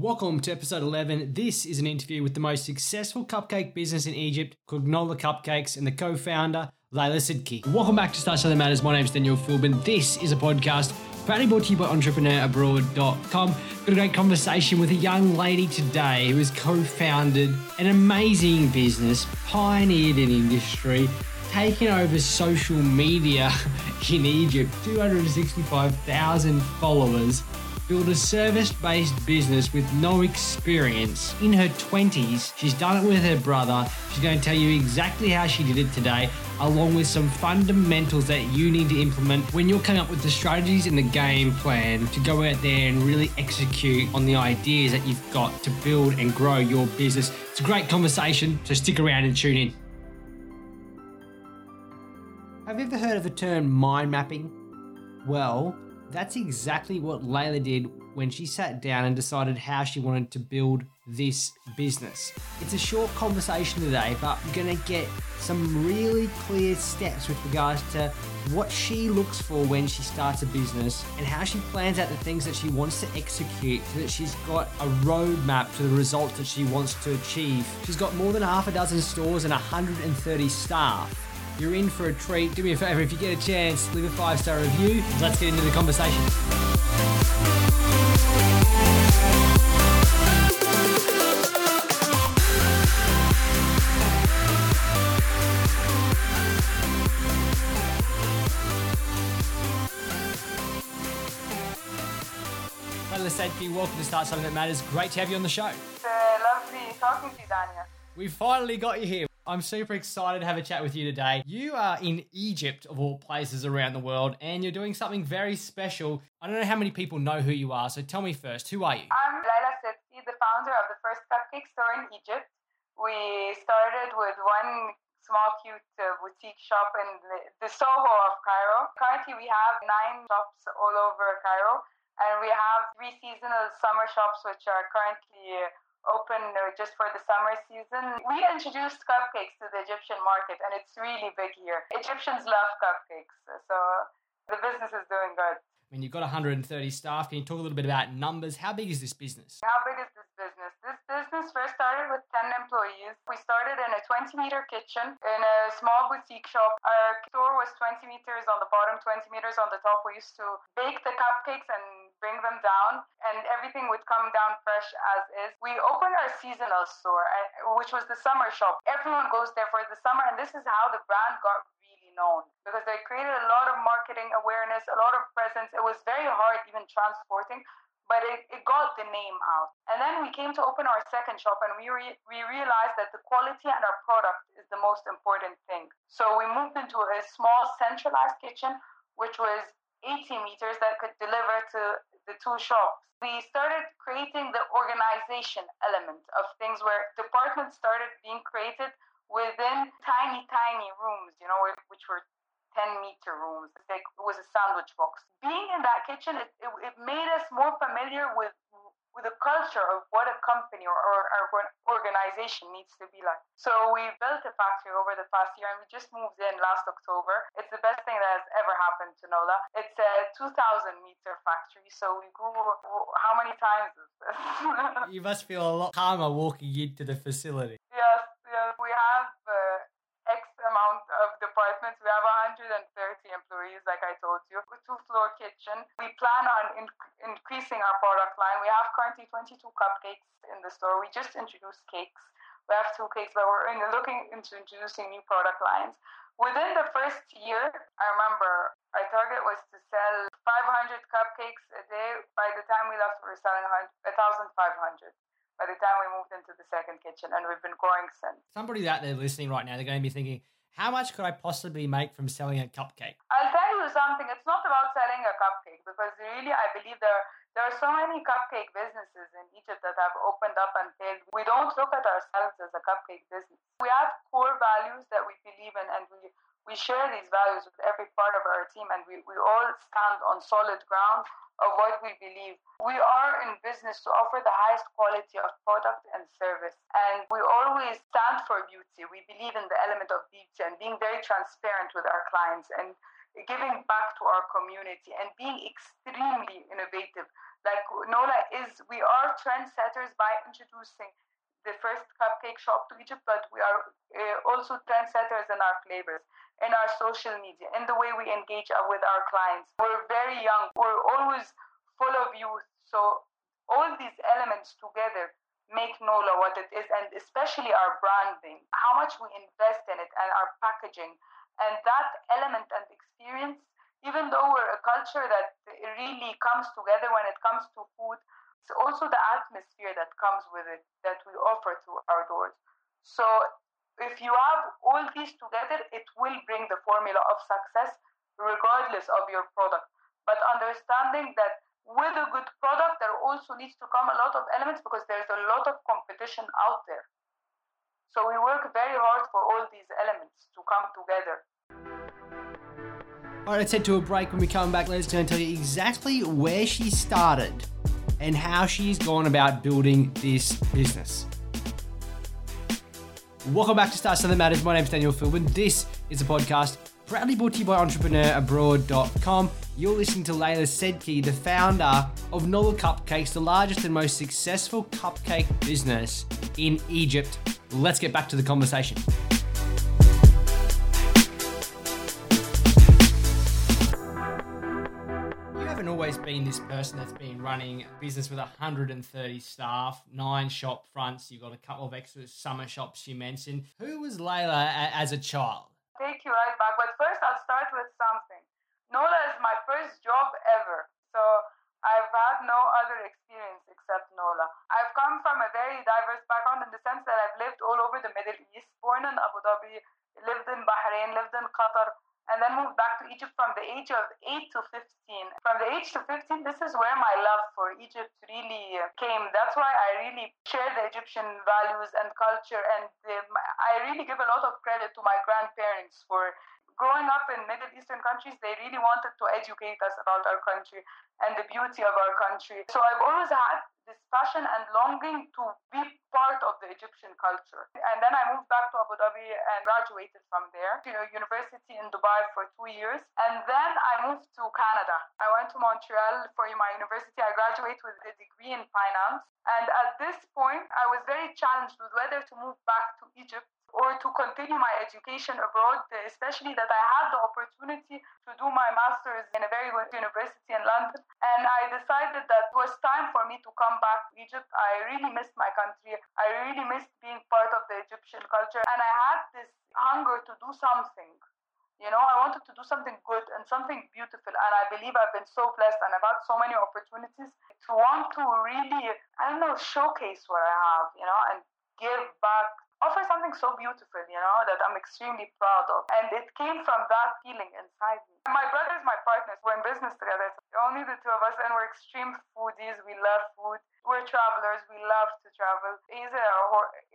Welcome to episode 11. This is an interview with the most successful cupcake business in Egypt called Nola Cupcakes and the co founder, Layla Sidki. Welcome back to Start Something Matters. My name is Daniel Philbin. This is a podcast proudly brought to you by entrepreneurabroad.com. Got a great conversation with a young lady today who has co founded an amazing business, pioneered an industry, taken over social media in Egypt, 265,000 followers build a service based business with no experience in her 20s. She's done it with her brother. She's going to tell you exactly how she did it today, along with some fundamentals that you need to implement when you're coming up with the strategies and the game plan to go out there and really execute on the ideas that you've got to build and grow your business. It's a great conversation, so stick around and tune in. Have you ever heard of the term mind mapping? Well, that's exactly what Layla did when she sat down and decided how she wanted to build this business. It's a short conversation today, but we're going to get some really clear steps with regards to what she looks for when she starts a business and how she plans out the things that she wants to execute so that she's got a roadmap to the results that she wants to achieve. She's got more than half a dozen stores and 130 staff. You're in for a treat. Do me a favor if you get a chance, leave a five star review. Let's get into the conversation. Sadki, welcome to Start Something That Matters. Great to have you on the show. It's uh, lovely talking to you, Daniel. We finally got you here. I'm super excited to have a chat with you today. You are in Egypt, of all places around the world, and you're doing something very special. I don't know how many people know who you are, so tell me first, who are you? I'm Layla Sidki, the founder of the first cupcake store in Egypt. We started with one small, cute uh, boutique shop in the, the Soho of Cairo. Currently, we have nine shops all over Cairo, and we have three seasonal summer shops, which are currently open uh, just for the summer season. We introduced cupcakes to the Egyptian market, and it's really big here. Egyptians love cupcakes, so the business is doing good. I mean, you've got 130 staff. Can you talk a little bit about numbers? How big is this business? How big is this business? This business first started with 10 employees. We started in a 20 meter kitchen in a small boutique shop. Our store was 20 meters on the bottom, 20 meters on the top. We used to bake the cupcakes and bring them down, and everything would come down fresh as is. We opened our seasonal store, uh, which was the summer shop. Everyone goes there for the summer, and this is how the brand got really known because they created a lot of marketing awareness, a lot of presence. It was very hard even transporting, but it, it got the name out. And then we came to open our second shop, and we, re- we realized that the quality and our product is the most important thing. So we moved into a small centralized kitchen, which was 80 meters that could deliver to the two shops. We started creating the organization element of things where departments started being created within tiny, tiny rooms, you know, which were 10 meter rooms. It was a sandwich box. Being in that kitchen, it, it, it made us more familiar with with the culture of what a company or, or, or organization needs to be like. So we built a factory over the past year and we just moved in last October. It's the best thing that has ever happened to NOLA. It's a 2,000 meter factory. So we grew, how many times is this? you must feel a lot calmer walking into the facility. Yes, yes. We have uh, amount of departments. We have 130 employees, like I told you. A two-floor kitchen. We plan on in- increasing our product line. We have currently 22 cupcakes in the store. We just introduced cakes. We have two cakes, but we're in, looking into introducing new product lines. Within the first year, I remember our target was to sell 500 cupcakes a day. By the time we left, we were selling 1,500 by the time we moved into the second kitchen, and we've been growing since. Somebody out there listening right now, they're going to be thinking, how much could I possibly make from selling a cupcake? I'll tell you something. It's not about selling a cupcake because really, I believe there there are so many cupcake businesses in Egypt that have opened up and failed. We don't look at ourselves as a cupcake business. We have core values that we believe in, and we we share these values with every part of our team, and we, we all stand on solid ground of what we believe. We are in business to offer the highest quality of product and service. And we always stand for beauty. We believe in the element of beauty and being very transparent with our clients and giving back to our community and being extremely innovative. Like Nola is, we are trendsetters by introducing the first cupcake shop to Egypt, but we are uh, also trendsetters in our flavors, in our social media, in the way we engage with our clients. We're very young, we're always full of youth. So all these elements together make NOLA what it is, and especially our branding, how much we invest in it, and our packaging. And that element and experience, even though we're a culture that really comes together when it comes to food, it's also the atmosphere that comes with it that we offer through our doors. So if you have all these together, it will bring the formula of success regardless of your product. But understanding that with a good product, there also needs to come a lot of elements because there's a lot of competition out there. So we work very hard for all these elements to come together. All right, let's head to a break. When we come back, Layla's going to tell you exactly where she started and how she's gone about building this business. Welcome back to Start Something Matters. My name is Daniel Philbin. This is a podcast proudly brought to you by EntrepreneurAbroad.com. You're listening to Layla Sedki, the founder of Nola Cupcakes, the largest and most successful cupcake business in Egypt. Let's get back to the conversation. Been this person that's been running a business with 130 staff, nine shop fronts. You've got a couple of extra summer shops you mentioned. Who was Layla as a child? Take you right back, but first I'll start with something. Nola is my first job ever, so I've had no other experience except Nola. I've come from a very diverse background in the sense that I've lived all over the Middle East, born in Abu Dhabi, lived in Bahrain, lived in Qatar, and then moved back to Egypt from the age of 8 to 15. From the age to 15, this is where my love for Egypt really came. That's why I really share the Egyptian values and culture, and um, I really give a lot of credit to my grandparents for growing up in Middle Eastern countries, they really wanted to educate us about our country and the beauty of our country. So I've always had this passion and longing to be part of the Egyptian culture. And then I moved back to Abu Dhabi and graduated from there to a university in Dubai for two years. And then I moved to Canada. I went to Montreal for my university. I graduated with a degree in finance. And at this point, I was very challenged with whether to move back to Egypt or to continue my education abroad, uh, especially that I had the opportunity to do my master's in a very good university in London. And I decided that it was time for me to come back to Egypt. I really missed my country. I really missed being part of the Egyptian culture. And I had this hunger to do something. You know, I wanted to do something good and something beautiful. And I believe I've been so blessed and I've had so many opportunities to want to really, I don't know, showcase what I have, you know, and give back offer something so beautiful, you know, that I'm extremely proud of. And it came from that feeling inside me. My brother is my partner. We're in business together. So only the two of us, and we're extreme foodies. We love food. We're travelers. We love to travel. He's a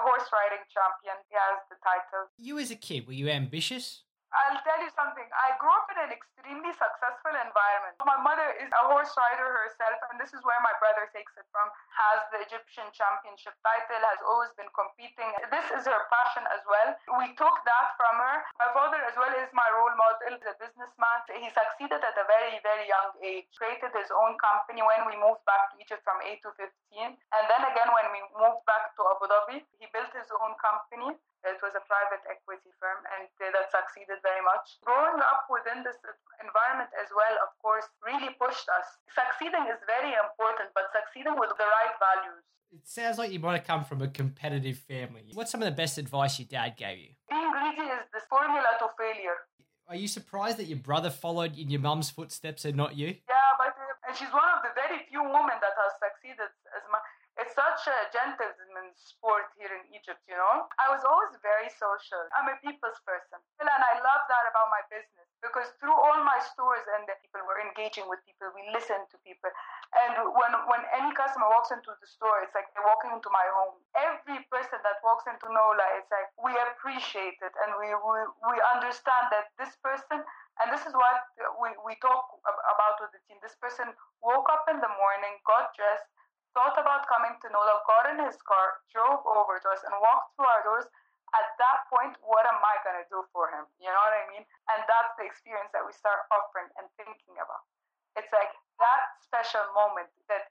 horse riding champion. He has the title. You as a kid, were you ambitious? I'll tell you something. I grew up in an extremely successful environment. My mother is a horse rider herself, and this is where my brother takes it from. Has the Egyptian championship title, has always been competing. This is her passion as well. We took that from her. My father, as well, is my role model. He's a businessman. He succeeded at a very, very young age. Created his own company when we moved back to Egypt from 8 to 15. And then again, when we moved back to Abu Dhabi, he built his own company. It was a private equity firm and that succeeded very much. Growing up within this environment as well, of course, really pushed us. Succeeding is very important, but succeeding with the right values. It sounds like you might have come from a competitive family. What's some of the best advice your dad gave you? Being greedy is the formula to failure. Are you surprised that your brother followed in your mum's footsteps and not you? Yeah, but uh, and she's one of the very few women that has succeeded as much it's such a gentleman's sport here in Egypt, you know. I was always very social. I'm a people's person. And I love that about my business because through all my stores and the people were engaging with people, we listen to people. And when, when any customer walks into the store, it's like they're walking into my home. Every person that walks into NOLA, it's like we appreciate it and we, we, we understand that this person and this is what we, we talk about with the team. This person woke up in the morning, got dressed, thought about coming to NOLA, got in his car, drove over to us, and walked through our doors at that point, what am I going to do for him? You know what I mean? And that's the experience that we start offering and thinking about. It's like that special moment that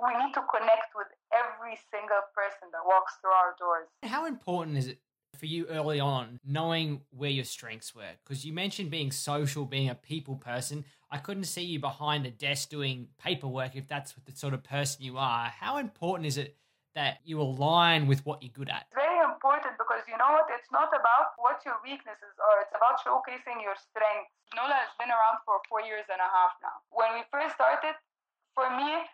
we need to connect with every single person that walks through our doors. How important is it for you early on knowing where your strengths were? Because you mentioned being social, being a people person. I couldn't see you behind a desk doing paperwork if that's the sort of person you are. How important is it that you align with what you're good at? Very important because you know what? It's not about what your weaknesses are, it's about showcasing your strengths. Nola has been around for four years and a half now. When we first started, for me,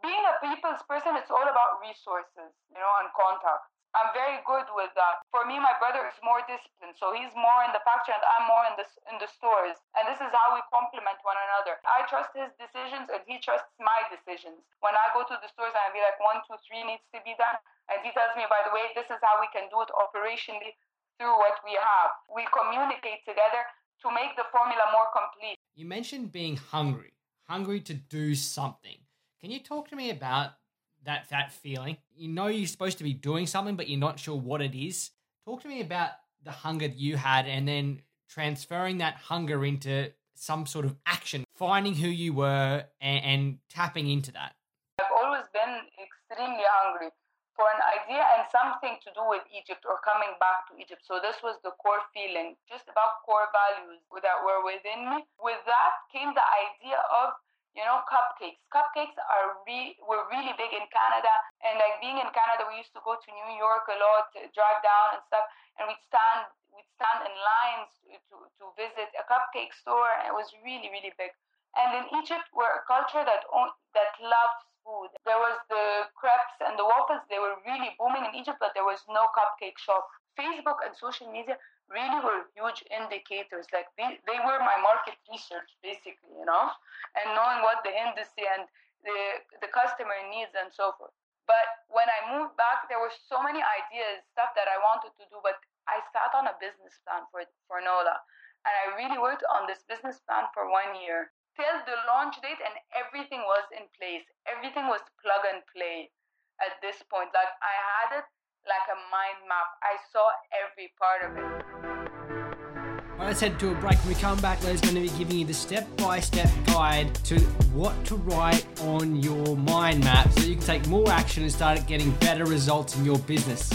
being a people's person, it's all about resources, you know, and contacts. Very good with that. For me, my brother is more disciplined, so he's more in the factory and I'm more in the in the stores. And this is how we complement one another. I trust his decisions and he trusts my decisions. When I go to the stores and I be like one, two, three needs to be done, and he tells me, by the way, this is how we can do it operationally through what we have. We communicate together to make the formula more complete. You mentioned being hungry, hungry to do something. Can you talk to me about that that feeling. You know you're supposed to be doing something, but you're not sure what it is. Talk to me about the hunger that you had, and then transferring that hunger into some sort of action, finding who you were, and, and tapping into that. I've always been extremely hungry for an idea and something to do with Egypt or coming back to Egypt. So this was the core feeling, just about core values that were within me. With that came the idea of you know, cupcakes. Cupcakes are re- were really big in Canada, and like being in Canada, we used to go to New York a lot, drive down and stuff, and we'd stand we'd stand in lines to, to visit a cupcake store, and it was really really big. And in Egypt, we're a culture that that loves food. There was the crepes and the waffles; they were really booming in Egypt, but there was no cupcake shop. Facebook and social media really were huge indicators. Like they, they were my market research, basically, you know, and knowing what the industry and the, the customer needs and so forth. But when I moved back, there were so many ideas, stuff that I wanted to do, but I sat on a business plan for, for NOLA. And I really worked on this business plan for one year till the launch date, and everything was in place. Everything was plug and play at this point. Like I had it like a mind map. I saw every part of it. Well, let's head to a break. When we come back, Leah's going to be giving you the step by step guide to what to write on your mind map so you can take more action and start getting better results in your business.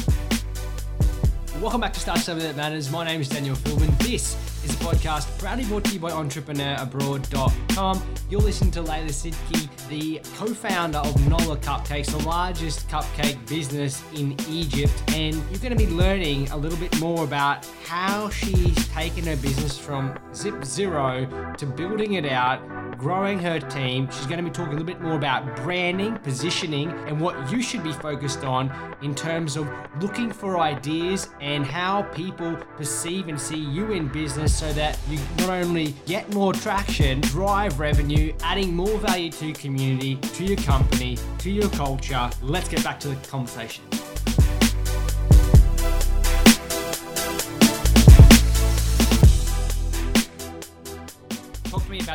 Welcome back to Start Something That Matters. My name is Daniel Philbin. This is a podcast proudly brought to you by EntrepreneurAbroad.com. You're listening to Layla Sidki, the co-founder of Nola Cupcakes, the largest cupcake business in Egypt, and you're going to be learning a little bit more about how she's taken her business from zip zero to building it out growing her team. She's going to be talking a little bit more about branding, positioning, and what you should be focused on in terms of looking for ideas and how people perceive and see you in business so that you not only get more traction, drive revenue, adding more value to your community, to your company, to your culture. Let's get back to the conversation.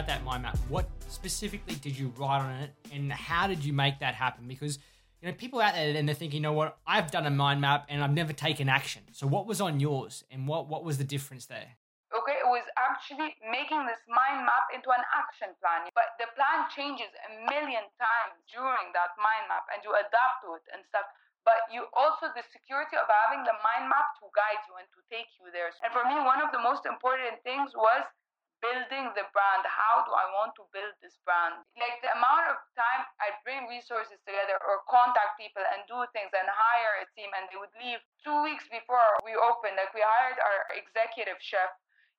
About that mind map. What specifically did you write on it, and how did you make that happen? Because you know people out there and they're thinking, you know what, I've done a mind map and I've never taken action. So what was on yours, and what what was the difference there? Okay, it was actually making this mind map into an action plan. But the plan changes a million times during that mind map, and you adapt to it and stuff but you also the security of having the mind map to guide you and to take you there. And for me, one of the most important things was building the brand. How do I want to build this brand? Like the amount of time I bring resources together or contact people and do things and hire a team and they would leave two weeks before we opened. Like we hired our executive chef,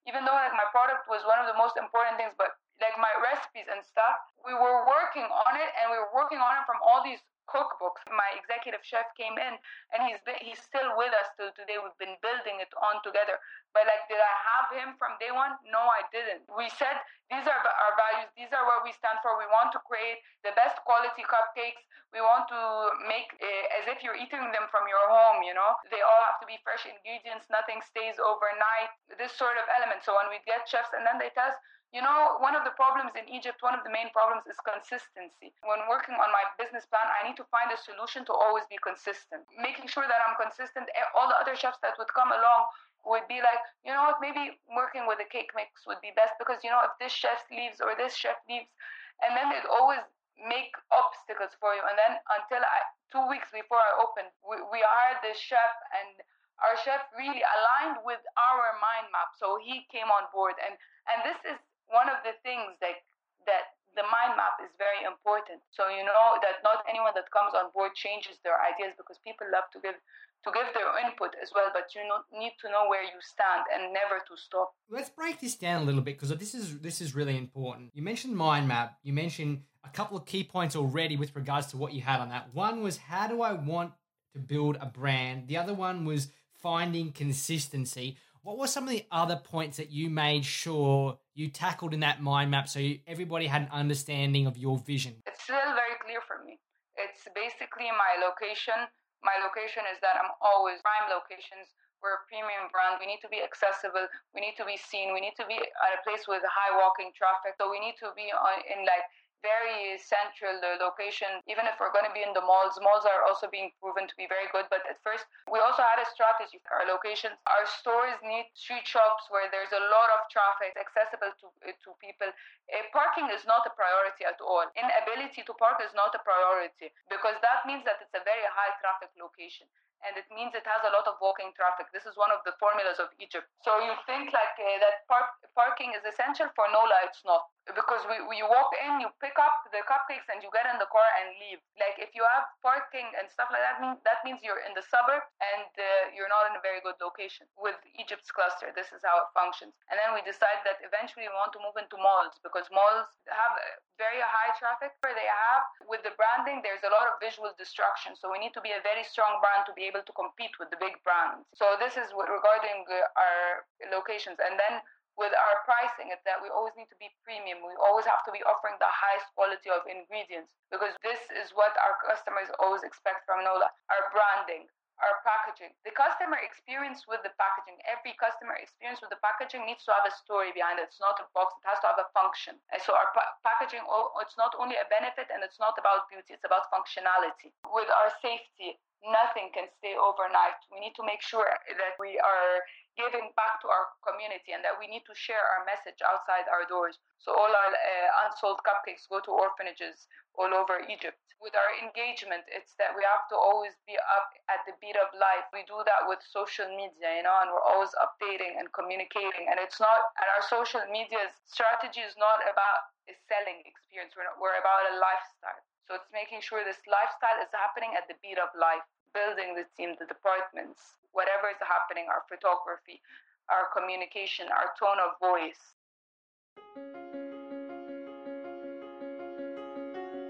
even though like my product was one of the most important things, but like my recipes and stuff, we were working on it and we were working on it from all these cookbooks. My executive chef came in and he's been, he's still with us till today. We've been building it on together. But like, did I have him from day one? No, I didn't. We said these are our values. These are what we stand for. We want to create the best quality cupcakes. We want to make uh, as if you're eating them from your home. You know, they all have to be fresh ingredients. Nothing stays overnight. This sort of element. So when we get chefs and then they tell us You know, one of the problems in Egypt, one of the main problems is consistency. When working on my business plan, I need to find a solution to always be consistent. Making sure that I'm consistent, eh, all the other chefs that would come along would be like, you know what, maybe working with a cake mix would be best because, you know, if this chef leaves or this chef leaves, and then they'd always make obstacles for you. And then until I, two weeks before I opened, we, we hired this chef and our chef really aligned with our mind map. So he came on board and, and this is one of the things that that the mind map is very important. So you know that not anyone that comes on board changes their ideas because people love to give to give their input as well, but you need to know where you stand and never to stop. Let's break this down a little bit because this is this is really important. You mentioned mind map. You mentioned a couple of key points already with regards to what you had on that. One was how do I want to build a brand? The other one was finding consistency. What were some of the other points that you made sure you tackled in that mind map so you, everybody had an understanding of your vision? It's still very clear for me. It's basically my location. My location is that I'm always prime locations. We're a premium brand. We need to be accessible. We need to be seen. We need to be at a place with high walking traffic. So we need to be on, in like very central location. Even if we're going to be in the malls, malls are also being proven to be very good. But at first, we also had a strategy. Our locations, our stores need street shops where there's a lot of traffic, accessible to to people. Uh, parking is not a priority at all. Inability to park is not a priority because that means that it's a very high traffic location and it means it has a lot of walking traffic. This is one of the formulas of Egypt. So you think like uh, that park, parking is essential for Nola, it's not. Because we, you walk in, you pick up the cupcakes, and you get in the car and leave. Like if you have parking and stuff like that, that means you're in the suburb and uh, you're not in a very good location. With Egypt's cluster, this is how it functions. And then we decide that eventually we want to move into malls because malls have very high traffic. Where they have with the branding, there's a lot of visual destruction. So we need to be a very strong brand to be able to compete with the big brands. So this is regarding our locations. And then with our pricing is that we always need to be premium. We always have to be offering the highest quality of ingredients because this is what our customers always expect from Nola. Our branding, our packaging. The customer experience with the packaging, every customer experience with the packaging needs to have a story behind it. It's not a box, it has to have a function. And so our pa- packaging, oh, it's not only a benefit and it's not about beauty, it's about functionality. With our safety, nothing can stay overnight. We need to make sure that we are giving back to our community and that we need to share our message outside our doors. So all our uh, unsold cupcakes go to orphanages all over Egypt. With our engagement, it's that we have to always be up at the beat of life. We do that with social media, you know, and we're always updating and communicating. And it's not, and our social media's strategy is not about a selling experience. We're, not, we're about a lifestyle. So it's making sure this lifestyle is happening at the beat of life, building the team, the departments, whatever is happening, our photography, our communication, our tone of voice.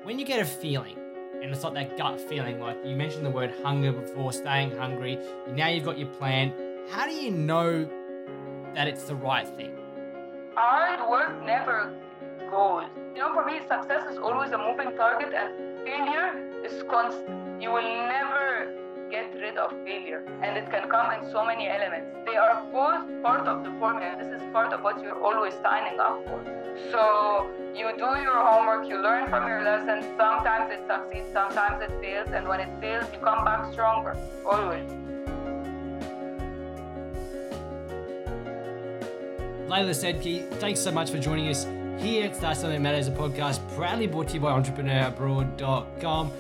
When you get a feeling, and it's not that gut feeling, like you mentioned the word hunger before, staying hungry, now you've got your plan, how do you know that it's the right thing? Hard work never goes. You know, for me, success is always a moving target, and failure is constant. You will never get rid of failure, and it can come in so many elements. They are both part of the formula. This is part of what you're always signing up for. So you do your homework, you learn from your lessons. Sometimes it succeeds, sometimes it fails, and when it fails, you come back stronger. Always. Layla Sedki, thanks so much for joining us here at Start Something Matters, a podcast proudly brought to you by EntrepreneurAbroad.com.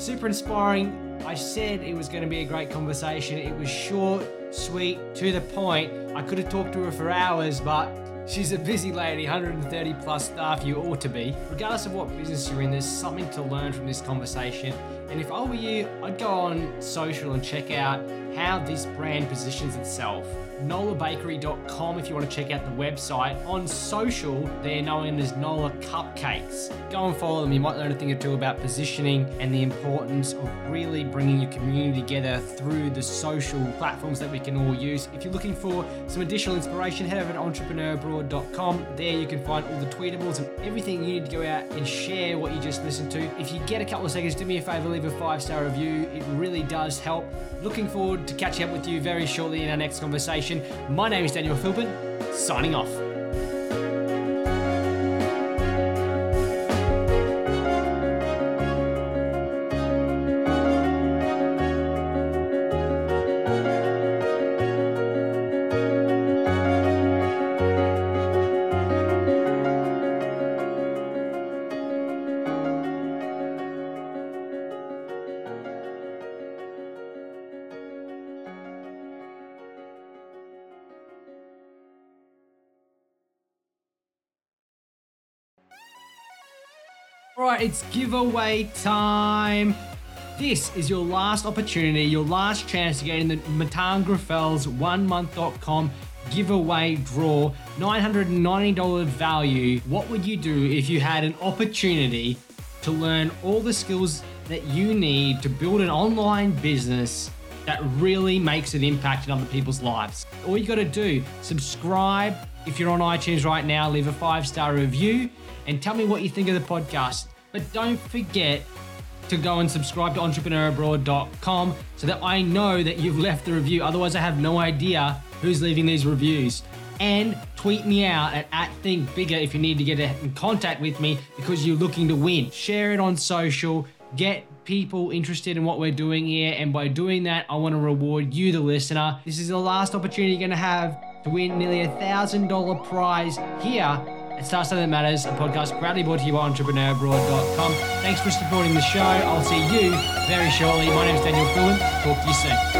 Super inspiring. I said it was going to be a great conversation. It was short, sweet, to the point. I could have talked to her for hours, but she's a busy lady, 130 plus staff, you ought to be. Regardless of what business you're in, there's something to learn from this conversation. And if I were you, I'd go on social and check out how this brand positions itself nolabakery.com if you want to check out the website. On social, they're known as Nola Cupcakes. Go and follow them. You might learn a thing or two about positioning and the importance of really bringing your community together through the social platforms that we can all use. If you're looking for some additional inspiration, head over to entrepreneurabroad.com. There you can find all the tweetables and everything you need to go out and share what you just listened to. If you get a couple of seconds, do me a favor, leave a five star review. It really does help. Looking forward to catching up with you very shortly in our next conversation. My name is Daniel Philbin, signing off. It's giveaway time. This is your last opportunity, your last chance to get in the Mattan Griffel's onemonth.com giveaway draw. $990 value. What would you do if you had an opportunity to learn all the skills that you need to build an online business that really makes an impact in other people's lives? All you got to do, subscribe. If you're on iTunes right now, leave a five star review and tell me what you think of the podcast. But don't forget to go and subscribe to entrepreneurabroad.com so that I know that you've left the review. Otherwise, I have no idea who's leaving these reviews. And tweet me out at, at Think Bigger if you need to get in contact with me because you're looking to win. Share it on social, get people interested in what we're doing here. And by doing that, I want to reward you, the listener. This is the last opportunity you're going to have to win nearly a thousand dollar prize here it starts Something That Matters, a podcast proudly brought to you by entrepreneurabroad.com. Thanks for supporting the show. I'll see you very shortly. My name is Daniel Philbin. Talk to you soon.